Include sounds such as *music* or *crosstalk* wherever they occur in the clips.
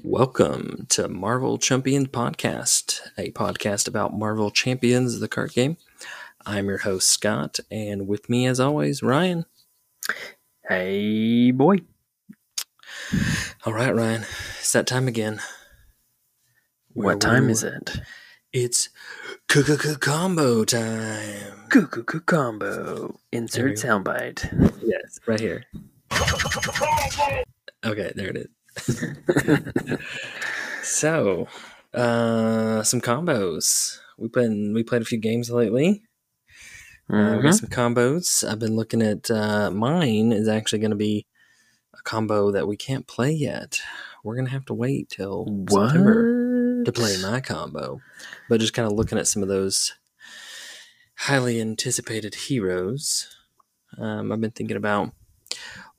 Welcome to Marvel Champions Podcast, a podcast about Marvel Champions, the card game. I'm your host, Scott, and with me, as always, Ryan. Hey, boy. All right, Ryan, it's that time again. What time is it? It's combo time. Combo. Insert soundbite. Yes, right here. Okay, there it is. So, uh, some combos. We've been we played a few games lately. Uh, we got Mhm. some combos. I've been looking at uh, mine is actually going to be a combo that we can't play yet. We're going to have to wait till September to play my combo. But just kind of looking at some of those highly anticipated heroes, um, I've been thinking about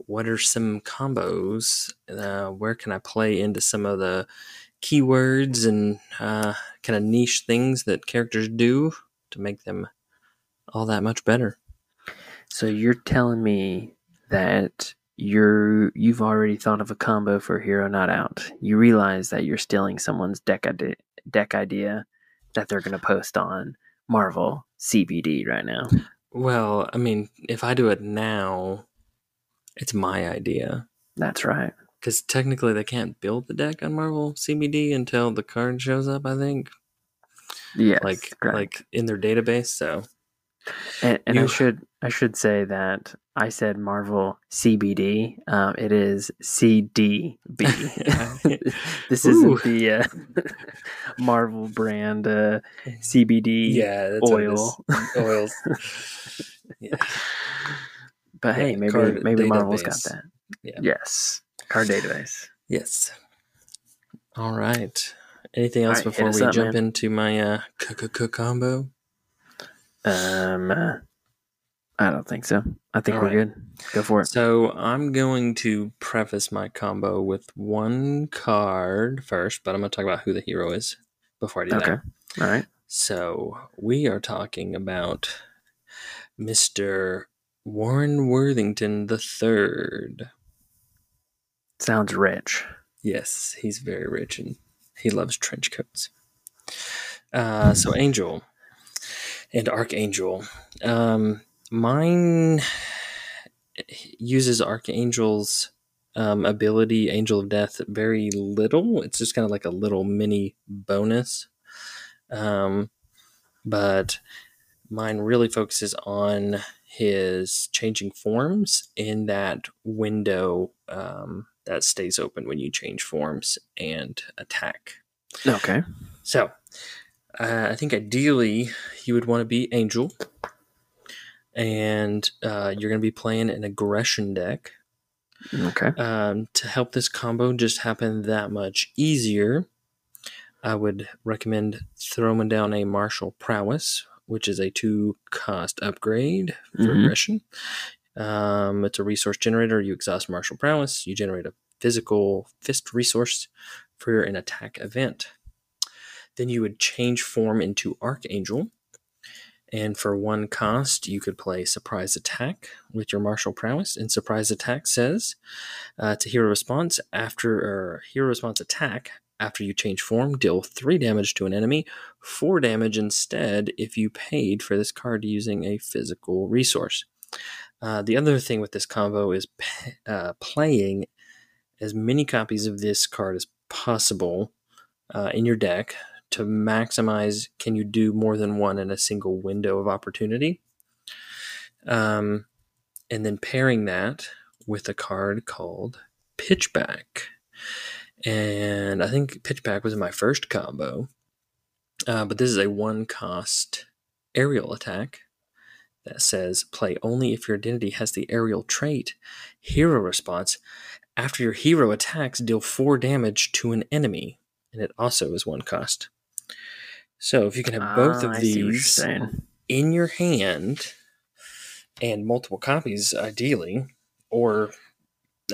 what are some combos? Uh, where can I play into some of the keywords and uh, kind of niche things that characters do to make them all that much better? So you're telling me that you're you've already thought of a combo for Hero Not Out. You realize that you're stealing someone's deck idea, deck idea that they're going to post on Marvel CBD right now. Well, I mean, if I do it now, it's my idea. That's right. Because technically, they can't build the deck on Marvel CBD until the card shows up. I think, Yeah. like correct. like in their database. So And, and I should I should say that I said Marvel CBD. Um, it is CDB. *laughs* this Ooh. isn't the uh, *laughs* Marvel brand uh, CBD yeah, that's what it is. oil. oils. *laughs* yeah, But hey, Yeah, maybe card maybe Marvel's got that. Yeah. Yes, card database. yes. All right. Anything else right, before we up, jump man. into my uh, combo? Um, uh, I don't think so. I think All we're right. good. Go for it. So I'm going to preface my combo with one card first, but I'm going to talk about who the hero is before I do that. Okay. that. All right. So we are talking about Mr. Warren Worthington the Third. Sounds rich. Yes, he's very rich and he loves trench coats. Uh, so Angel and Archangel. Um, mine uses Archangel's um, ability, Angel of Death, very little. It's just kind of like a little mini bonus. Um, but mine really focuses on his changing forms in that window um, that stays open when you change forms and attack. Okay. So, uh, I think ideally you would want to be Angel, and uh, you're going to be playing an aggression deck. Okay. Um, to help this combo just happen that much easier, I would recommend throwing down a Martial Prowess, which is a two cost upgrade for Mhm. aggression. Um, it's a resource generator. You exhaust Martial Prowess, you generate a physical fist resource for an attack event. Then you would change form into Archangel. And for one cost, you could play Surprise Attack with your Martial Prowess. And Surprise Attack says uh, to Hero Response after or Hero Response Attack after you change form, deal three damage to an enemy, four damage instead if you paid for this card using a physical resource. Uh, the other thing with this combo is p- uh, playing as many copies of this card as possible uh, in your deck to maximize can you do more than one in a single window of opportunity um, and then pairing that with a card called pitchback and i think pitchback was my first combo. Uh, but this is a one cost aerial attack that says play only if your identity has the aerial trait. Hero response after your hero attacks deal four damage to an enemy and it also is one cost. So if you can have both Ah, of I what you're these in your hand and multiple copies ideally or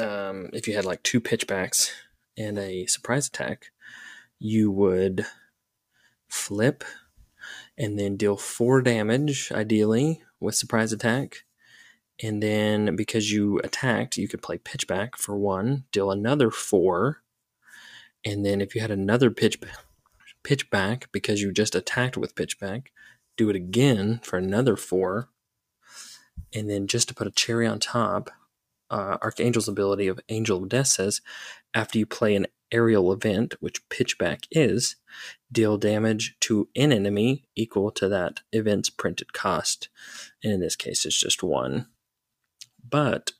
um, if you had like two pitchbacks and a surprise attack you would flip and then deal four damage ideally with surprise attack and then because you attacked you could play pitchback for one deal another four And then if you had another pitch pitch back because you just attacked with pitchback, do it again for another four. And then just to put a cherry on top, uh, Archangel's ability of Angel of Death says after you play an aerial event, which pitchback is, deal damage to an enemy equal to that event's printed cost. And in this case, it's just one. But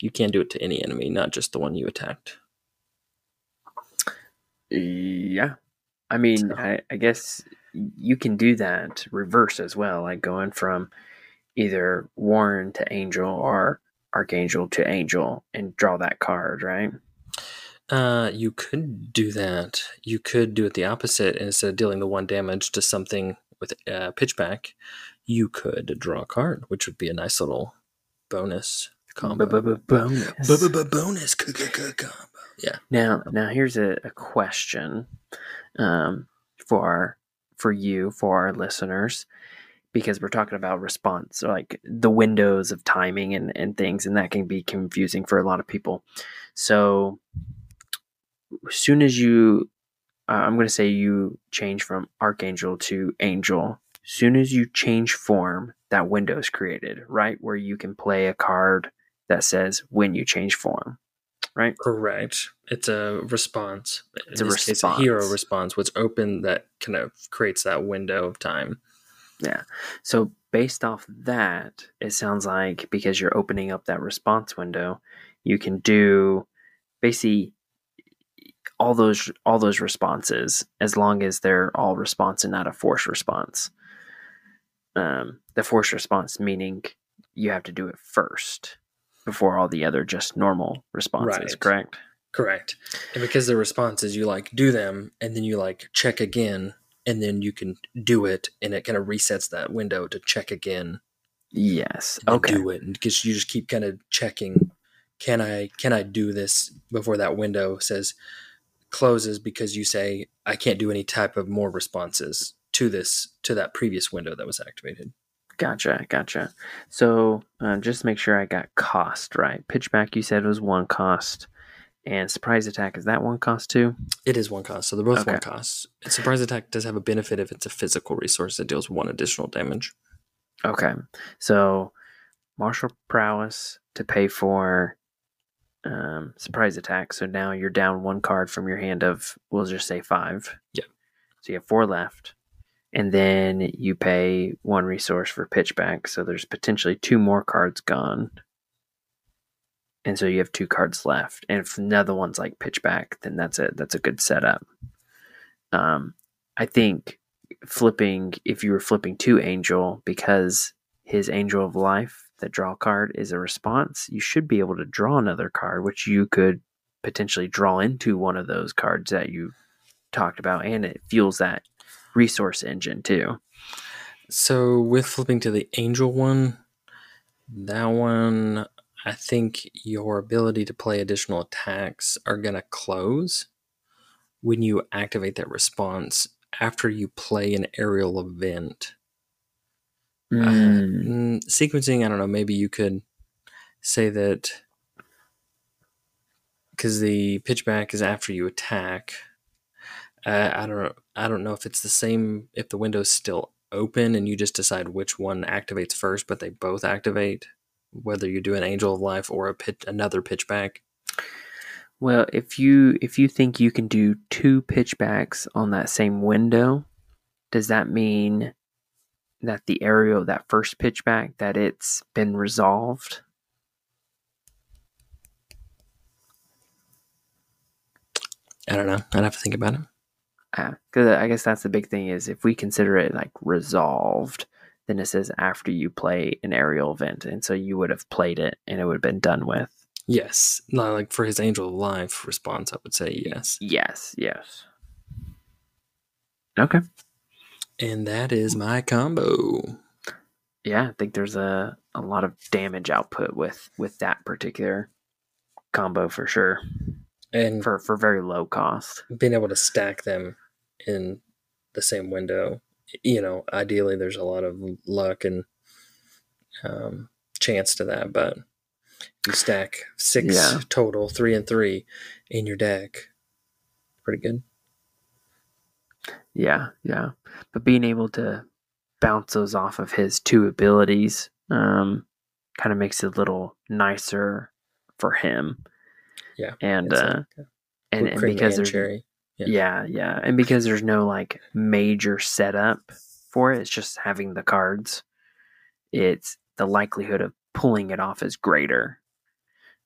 you can do it to any enemy, not just the one you attacked. Yeah. I mean, So- I, I guess you can do that reverse as well, like going from either Warren to Angel or Archangel to Angel and draw that card, right? Uh, you could do that. You could do it the opposite. Instead of dealing the one damage to something with uh, pitchback, you could draw a card, which would be a nice little bonus combo. Bonus. Bonus combo. Yeah. Now, now here's a, a question um, for our, for you, for our listeners, because we're talking about response, like the windows of timing and, and things, and that can be confusing for a lot of people. So, as soon as you, uh, I'm going to say you change from Archangel to Angel, soon as you change form, that window is created, right? Where you can play a card that says when you change form, right? Correct. It's a response. It's a this case, a hero response. response. What's open that kind of creates that window of time. So based off that, it sounds like because you're opening up that response window, you can do basically all those all those responses as long as they're all response and not a force response. Um, the force response meaning you have to do it first before all the other just normal responses, Right. correct? Correct. And because the responses, you like do them and then you like check again and then you can do it and it kind of resets that window to check again Yes. Okay. do it because you just keep kind of checking can i can i do this before that window says closes because you say i can't do any type of more responses to this to that previous window that was activated Gotcha, gotcha. So uh, just make sure I got cost right. Pitchback you said was one cost, and surprise attack is that one cost too? it is one cost so they're both one Okay. cost surprise attack does have a benefit if it's a physical resource that deals one additional damage Okay, so martial prowess to pay for um, surprise attack. So now you're down one card from your hand of we'll just say five. Yeah. So you have four left, and then you pay one resource for pitchback. So there's potentially two more cards gone. And so you have two cards left. And if another one's like pitchback, then that's it. That's a good setup. Um, I think flipping, if you were flipping to Angel, because his Angel of Life, the draw card, is a response, you should be able to draw another card, which you could potentially draw into one of those cards that you talked about. And it fuels that resource engine too. So with flipping to the angel one, that one, I think your ability to play additional attacks are gonna close when you activate that response after you play an aerial event. Uh, Mm, mm, sequencing, I don't know. Maybe you could say that because the pitchback is after you attack. Uh, I don't know. I don't know if it's the same if the window's still open and you just decide which one activates first, but they both activate. Whether you do an Angel of Life or a pitch, another pitchback. Well, if you if you think you can do two pitchbacks on that same window, does that mean that the area of that first pitchback that it's been resolved? I don't know. I'd have to think about it. Ah, because I guess that's the big thing is if we consider it like resolved, then it says after you play an aerial event, and so you would have played it and it would have been done with. Yes, not like for his Angel of Life response, I would say yes. Yes, yes. Okay. And that is my combo. Yeah, I think there's a, a lot of damage output with with that particular combo for sure. And For for very low cost. being able to stack them in the same window you know ideally there's a lot of luck and um, chance to that but you stack six Yeah. total three and three in your deck pretty good. Yeah, yeah. But being able to bounce those off of his two abilities um, kind of makes it a little nicer for him. Yeah, And uh, like, uh, and, and because and cherry. Yeah. yeah, yeah, and because there's no like major setup for it, it's just having the cards. It's the likelihood of pulling it off is greater.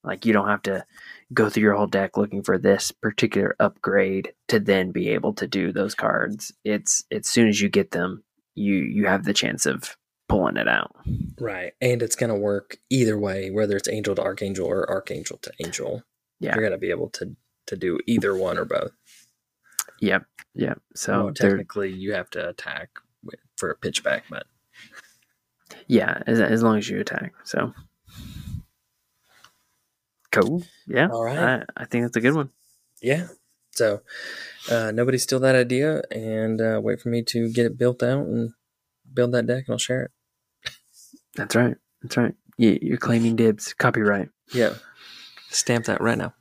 Like you don't have to go through your whole deck looking for this particular upgrade to then be able to do those cards. It's as soon as you get them, you you have the chance of pulling it out. Right. And it's going to work either way, whether it's angel to archangel or archangel to angel. Yeah. You're going to be able to, to do either one or both. Yep, yep. So Well, technically, you have to attack with, for a pitchback, but yeah, as, as long as you attack. So cool. Yeah. All right. I, I think that's a good one. yeah. So uh, nobody steal that idea and uh, wait for me to get it built out and build that deck and I'll share it. That's right. That's right. You, you're claiming dibs. Copyright. Yeah. Stamp that right now.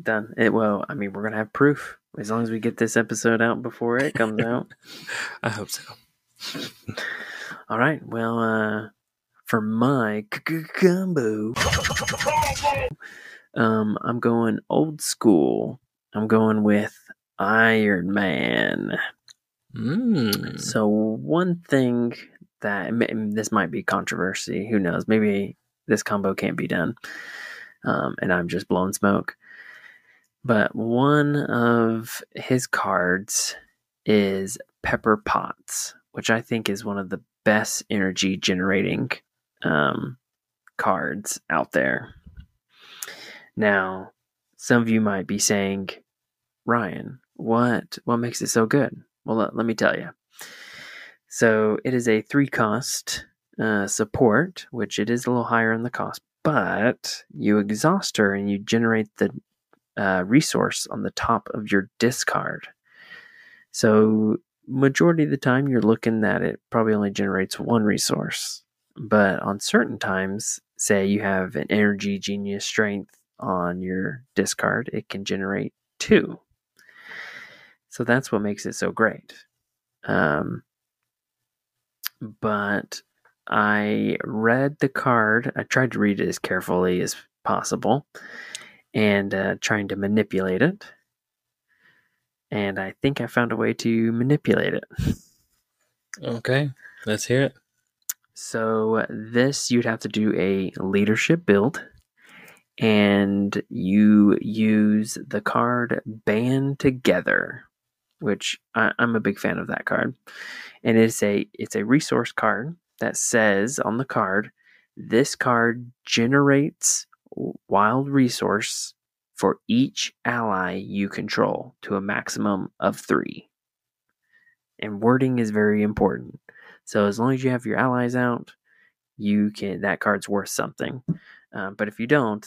Done. It, well, I mean, we're going to have proof as long as we get this episode out before it comes *laughs* out. I hope so. All right. Well, uh, for my combo, um, I'm going old school. I'm going with Iron Man. Mm. So one thing that this might be controversy. Who knows? Maybe this combo can't be done, um, and I'm just blowing smoke. But one of his cards is Pepper Potts, which I think is one of the best energy generating um, cards out there. Now, some of you might be saying, Ryan, what what makes it so good? Well, let, let me tell you. So it is a three cost uh, support, which it is a little higher in the cost, but you exhaust her and you generate the uh, resource on the top of your discard. So majority of the time you're looking that it probably only generates one resource, but on certain times, say you have an energy genius strength on your discard, it can generate two. So that's what makes it so great. Um, but I read the card. I tried to read it as carefully as possible and uh, trying to manipulate it. And I think I found a way to manipulate it. Okay. Let's hear it. So, this you'd have to do a leadership build, and you use the card Band Together, which I, I'm a big fan of that card. And it's a it's a resource card that says on the card, this card generates wild resource for each ally you control to a maximum of three. And wording is very important. So as long as you have your allies out, you can that card's worth something. Um, but if you don't,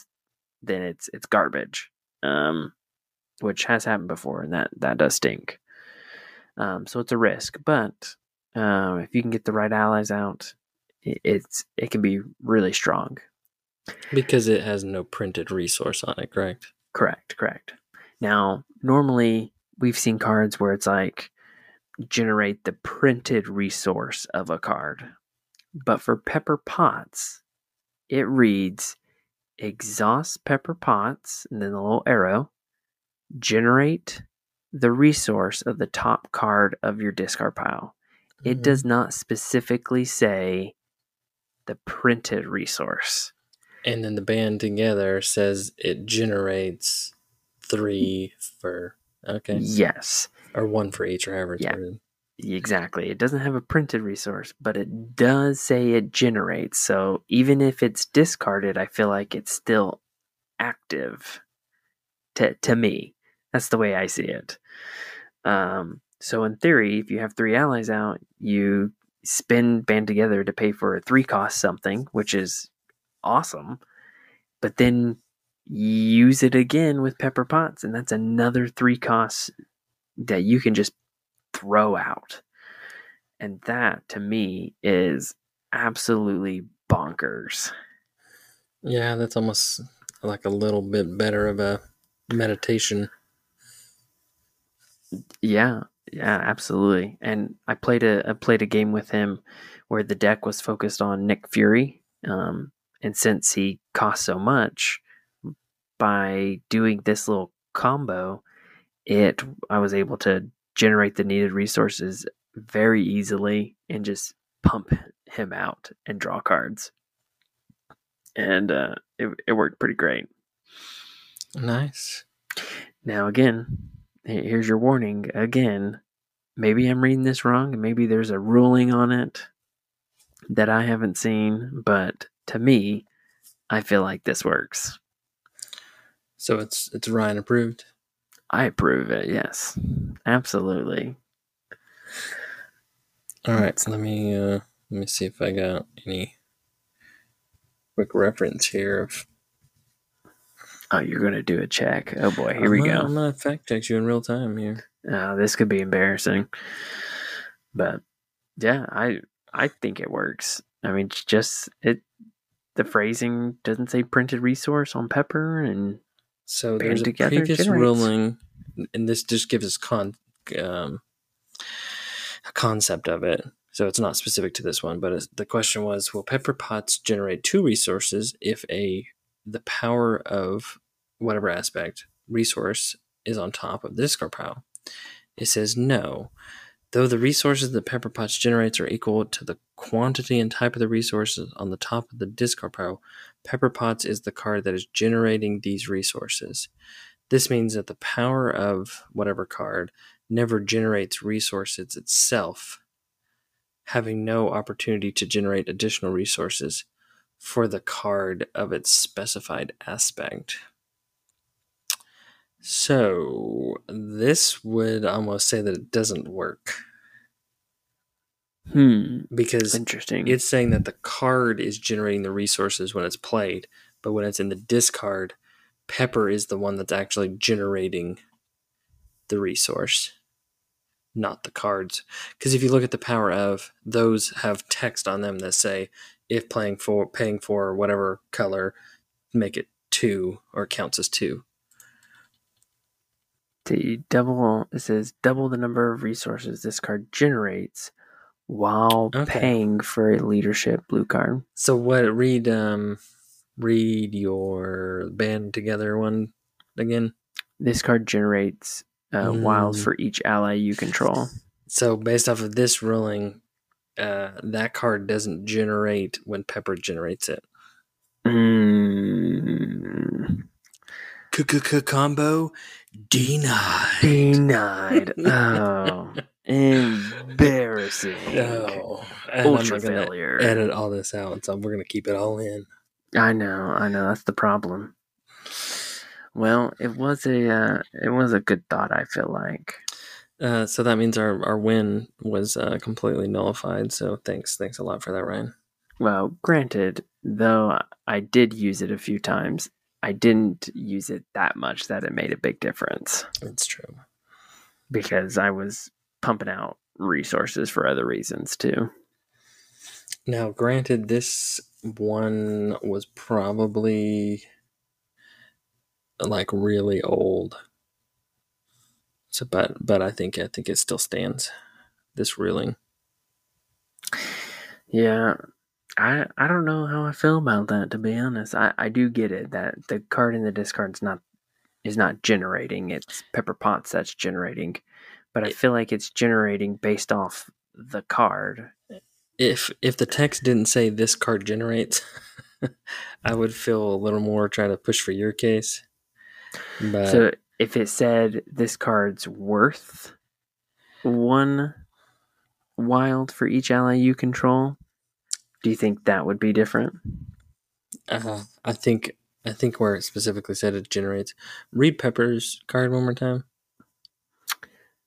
then it's it's garbage, um, which has happened before, and that that does stink. Um, so it's a risk, but um, if you can get the right allies out, it, it's it can be really strong. Because it has no printed resource on it, correct? Correct, correct. Now, normally we've seen cards where it's like generate the printed resource of a card. But for Pepper Potts, it reads exhaust Pepper Potts, and then the little arrow, generate the resource of the top card of your discard pile. It does mm-hmm. not specifically say the printed resource. And then the band together says it generates three for okay, Yes. or one for each, or however it's Yeah. worded. Exactly. It doesn't have a printed resource, but it does say it generates. So even if it's discarded, I feel like it's still active to, to me. That's the way I see it. Um, so in theory, if you have three allies out, you spin band together to pay for a three cost something, which is awesome. But then use it again with Pepper Potts, and that's another three costs that you can just throw out. And that to me is absolutely bonkers. Yeah, that's almost like a little bit better of a meditation. Yeah, yeah, absolutely. And I played a I played a game with him where the deck was focused on Nick Fury, um, and since he cost so much, by doing this little combo, it I was able to generate the needed resources very easily and just pump him out and draw cards. And uh, it it worked pretty great. Nice. Now again, here's your warning again. Maybe I'm reading this wrong, maybe there's a ruling on it that I haven't seen, but to me, I feel like this works. So it's it's Ryan approved. I approve it. Yes, absolutely. All right, so let me uh let me see if I got any quick reference here of Oh, you're gonna do a check. Oh boy, here we I'm gonna- go. I'm gonna fact check you in real time here. Oh, this could be embarrassing, but yeah, I I think it works. I mean, just it. The phrasing doesn't say printed resource on Pepper, and So there's a together previous generates. ruling, and this just gives us con um, a concept of it. So it's not specific to this one, but the question was: Will Pepper Potts generate two resources if a the power of whatever aspect resource is on top of the discard pile? It says no. Though the resources that Pepper Potts generates are equal to the quantity and type of the resources on the top of the discard pile, Pepper Potts is the card that is generating these resources. This means that the power of whatever card never generates resources itself, having no opportunity to generate additional resources for the card of its specified aspect. So, this would almost say that it doesn't work hmm, because interesting. it's saying that the card is generating the resources when it's played, but when it's in the discard, Pepper is the one that's actually generating the resource, not the cards. Because if you look at the power of, those have text on them that say, if playing for paying for whatever color, make it two or counts as two. The double it says double the number of resources this card generates while Okay. paying for a leadership blue card. So what read um read your band together one again? This card generates uh, wiles Mm. for each ally you control. So based off of this ruling, uh, that card doesn't generate when Pepper generates it. Mm, Combo denied. denied. *laughs* Oh, embarrassing. Oh, and I'm Ultra gonna failure. edit all this out, so we're gonna keep it all in. I know, I know. That's the problem. Well, it was a uh, it was a good thought. I feel like. Uh, so that means our, our win was uh, completely nullified. So thanks, thanks a lot for that, Ryan. Well, granted, though I did use it a few times, I didn't use it that much that it made a big difference It's true. because I was pumping out resources for other reasons too. Now, granted, this one was probably like really old. So, but but I think I think it still stands. This ruling. Yeah, I I don't know how I feel about that to be honest. I, I do get it that the card in the discard's not is not generating. It's Pepper Potts that's generating, but I feel like it's generating based off the card. If if the text didn't say this card generates, *laughs* I would feel a little more trying to push for your case. But so if it said this card's worth one wild for each ally you control, do you think that would be different? uh, I think I think where it specifically said it generates. Read Pepper's card one more time.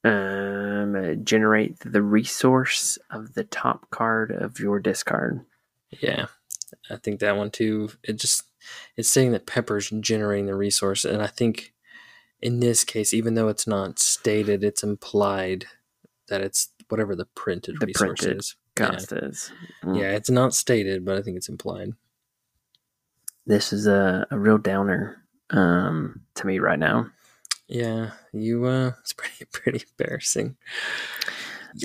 Um, generate the resource of the top card of your discard. Yeah, I think that one too. It just it's saying that Pepper's generating the resource, and I think in this case, even though it's not stated, it's implied that it's whatever the printed The resource printed is. Cost is. Mm. Yeah, it's not stated, but I think it's implied. This is a, a real downer um, to me right now. Yeah, you. uh It's *laughs* pretty pretty embarrassing.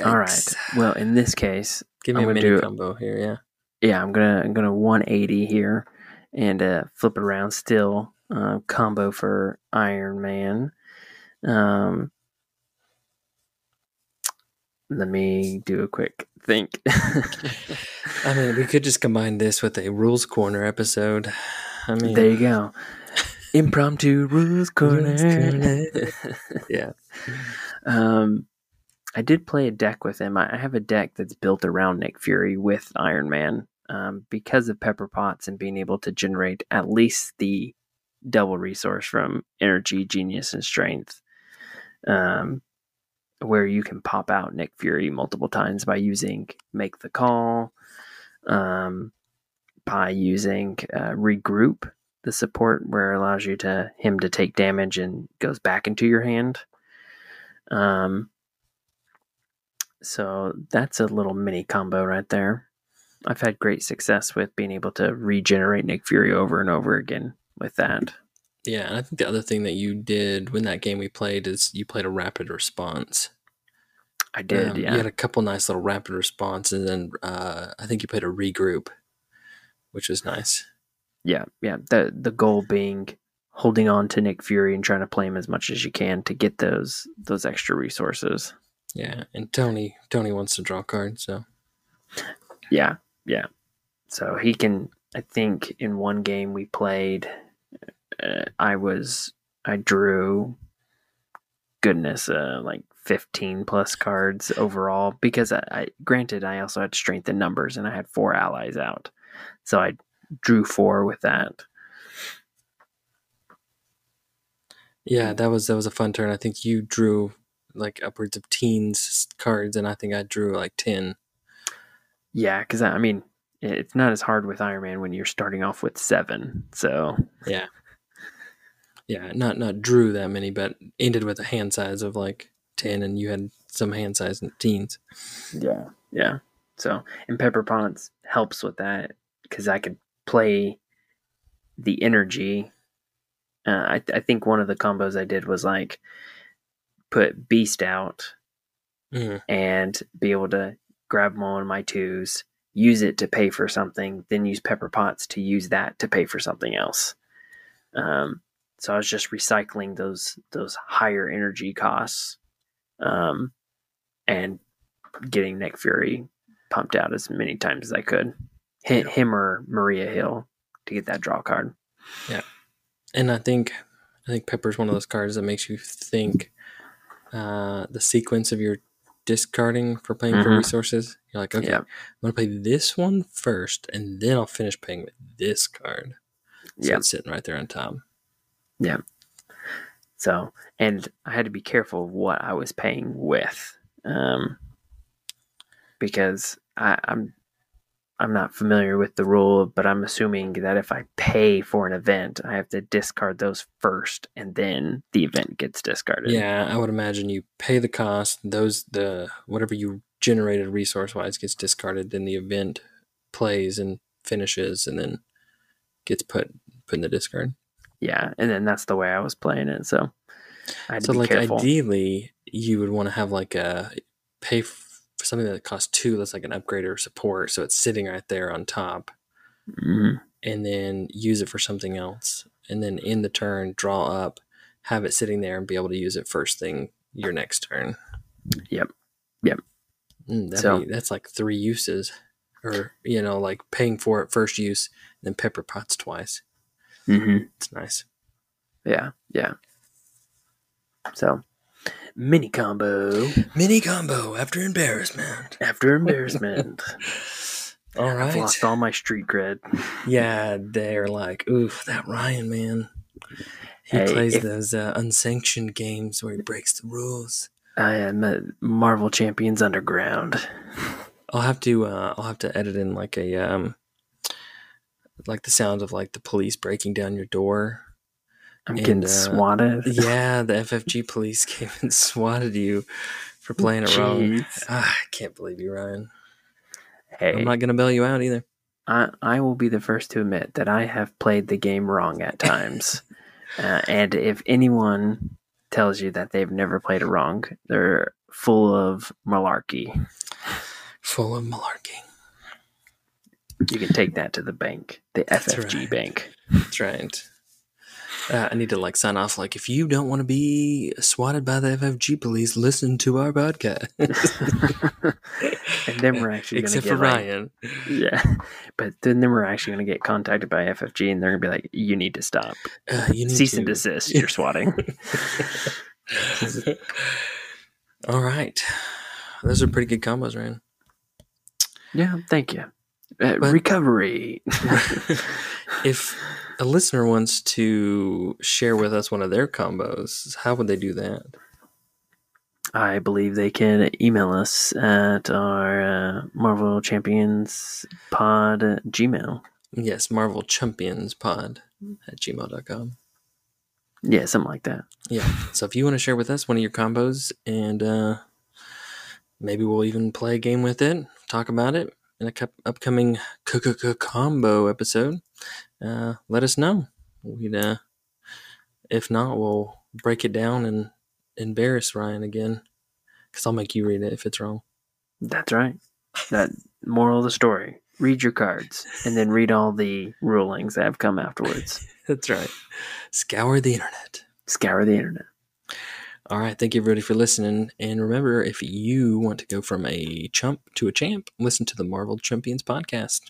All right. Well, in this case, Give me I'm a gonna mini do- combo here. Yeah. yeah, I'm gonna I'm gonna 180 here and uh, flip it around. Still uh, combo for Iron Man. Um, let me do a quick think. *laughs* I mean, we could just combine this with a rules corner episode. I mean, there you go. *laughs* Impromptu rules corner. Rules corner. *laughs* yeah. Um, I did play a deck with him. I have a deck that's built around Nick Fury with Iron Man um, because of Pepper Potts and being able to generate at least the double resource from Energy, Genius, and Strength, um, where you can pop out Nick Fury multiple times by using Make the Call, um, by using uh, Regroup, the support where it allows you to him to take damage and goes back into your hand. Um, so that's a little mini combo right there. I've had great success with being able to regenerate Nick Fury over and over again with that. Yeah, and I think the other thing that you did when that game we played is you played a rapid response. I did, Um, yeah. You had a couple nice little rapid responses, and then uh, I think you played a regroup, which was nice. Yeah, yeah. The the goal being holding on to Nick Fury and trying to play him as much as you can to get those those extra resources. Yeah, and Tony Tony wants to draw cards, so Yeah, yeah. So he can. I think in one game we played, uh, I was I drew. Goodness, uh, like fifteen plus cards overall. Because I, I granted I also had strength in numbers and I had four allies out, so I drew four with that. yeah, that was that was a fun turn. I think you drew like upwards of teens cards, and I think I drew like ten. Yeah, because I mean it's not as hard with Iron Man when you're starting off with seven. So Yeah, yeah, not not drew that many, but ended with a hand size of like ten, and you had some hand size in teens. Yeah. Yeah. So, and Pepper Potts helps with that because I could play the energy. Uh, I, I think one of the combos I did was like put Beast out Mhm. and be able to grab one of my twos, use it to pay for something, then use Pepper Potts to use that to pay for something else. Um, so I was just recycling those those higher energy costs, um, and getting Nick Fury pumped out as many times as I could. Hit him or Maria Hill to get that draw card. Yeah, and I think I think Pepper's one of those cards that makes you think uh, the sequence of your discarding for playing for Mhm. resources. You're like, okay, Yeah. I'm gonna play this one first, and then I'll finish playing with this card. So Yeah. it's sitting right there on top. So, and I had to be careful of what I was paying with, um, because I, I'm I'm not familiar with the rule, but I'm assuming that if I pay for an event, I have to discard those first, and then the event gets discarded. Yeah, I would imagine you pay the cost. Those the whatever you generated resource wise gets discarded. Then the event plays and finishes, and then gets put put in the discard. Yeah, and then that's the way I was playing it. So I had So to be like careful. ideally, you would want to have like a pay f- for something that costs two. That's like an upgrade or support. So it's sitting right there on top, Mhm. and then use it for something else, and then in the turn draw up, have it sitting there, and be able to use it first thing your next turn. Yep. Yep. Mm, that'd So- be, that's like three uses, or you know, like paying for it first use, and then Pepper Potts twice. Mhm. It's nice. Yeah, yeah. So mini combo Mini combo after embarrassment. after embarrassment. *laughs* all right. I've lost all my street cred. Yeah, they're like, oof, that Ryan man. He Hey, plays if- those uh, unsanctioned games where he breaks the rules. I am a Marvel Champions Underground. I'll have to, uh, I'll have to edit in like a, um, like the sound of like the police breaking down your door. I'm And, getting uh, swatted. *laughs* Yeah, the FFG police came and swatted you for playing it wrong. Jeez. Ah, I can't believe you, Ryan. Hey, I'm not gonna bail you out either. I, I will be the first to admit that I have played the game wrong at times. *laughs* uh, and if anyone tells you that they've never played it wrong. They're full of malarkey. Full of malarkey. You can take that to the bank, the FFG right. bank. That's right. Uh, I need to like sign off. Like, if you don't want to be swatted by the FFG police, listen to our podcast. *laughs* and then we're actually going to Except get for like, Ryan. yeah, but then then we're actually going to get contacted by FFG, and they're going to be like, "You need to stop, Uh, you need cease to. and desist. You're swatting." *laughs* All right. Those are pretty good combos, Ryan. yeah, thank you. Uh, recovery. *laughs* if a listener wants to share with us one of their combos, how would they do that? I believe they can email us at our uh, Marvel Champions Pod Gmail. Yes, Marvel Champions Pod at gmail.com. Yeah, something like that. Yeah. So if you want to share with us one of your combos and uh, maybe we'll even play a game with it, talk about it in a cup- upcoming combo episode, uh, let us know. We'd, uh, if not, we'll break it down and embarrass Ryan again because I'll make you read it if it's wrong. That's right. That moral of the story: read your cards, and then read all the rulings that have come afterwards. *laughs* That's right. Scour the internet. Scour the internet. All right. Thank you, everybody, for listening. And remember, if you want to go from a chump to a champ, listen to the Marvel Champions podcast.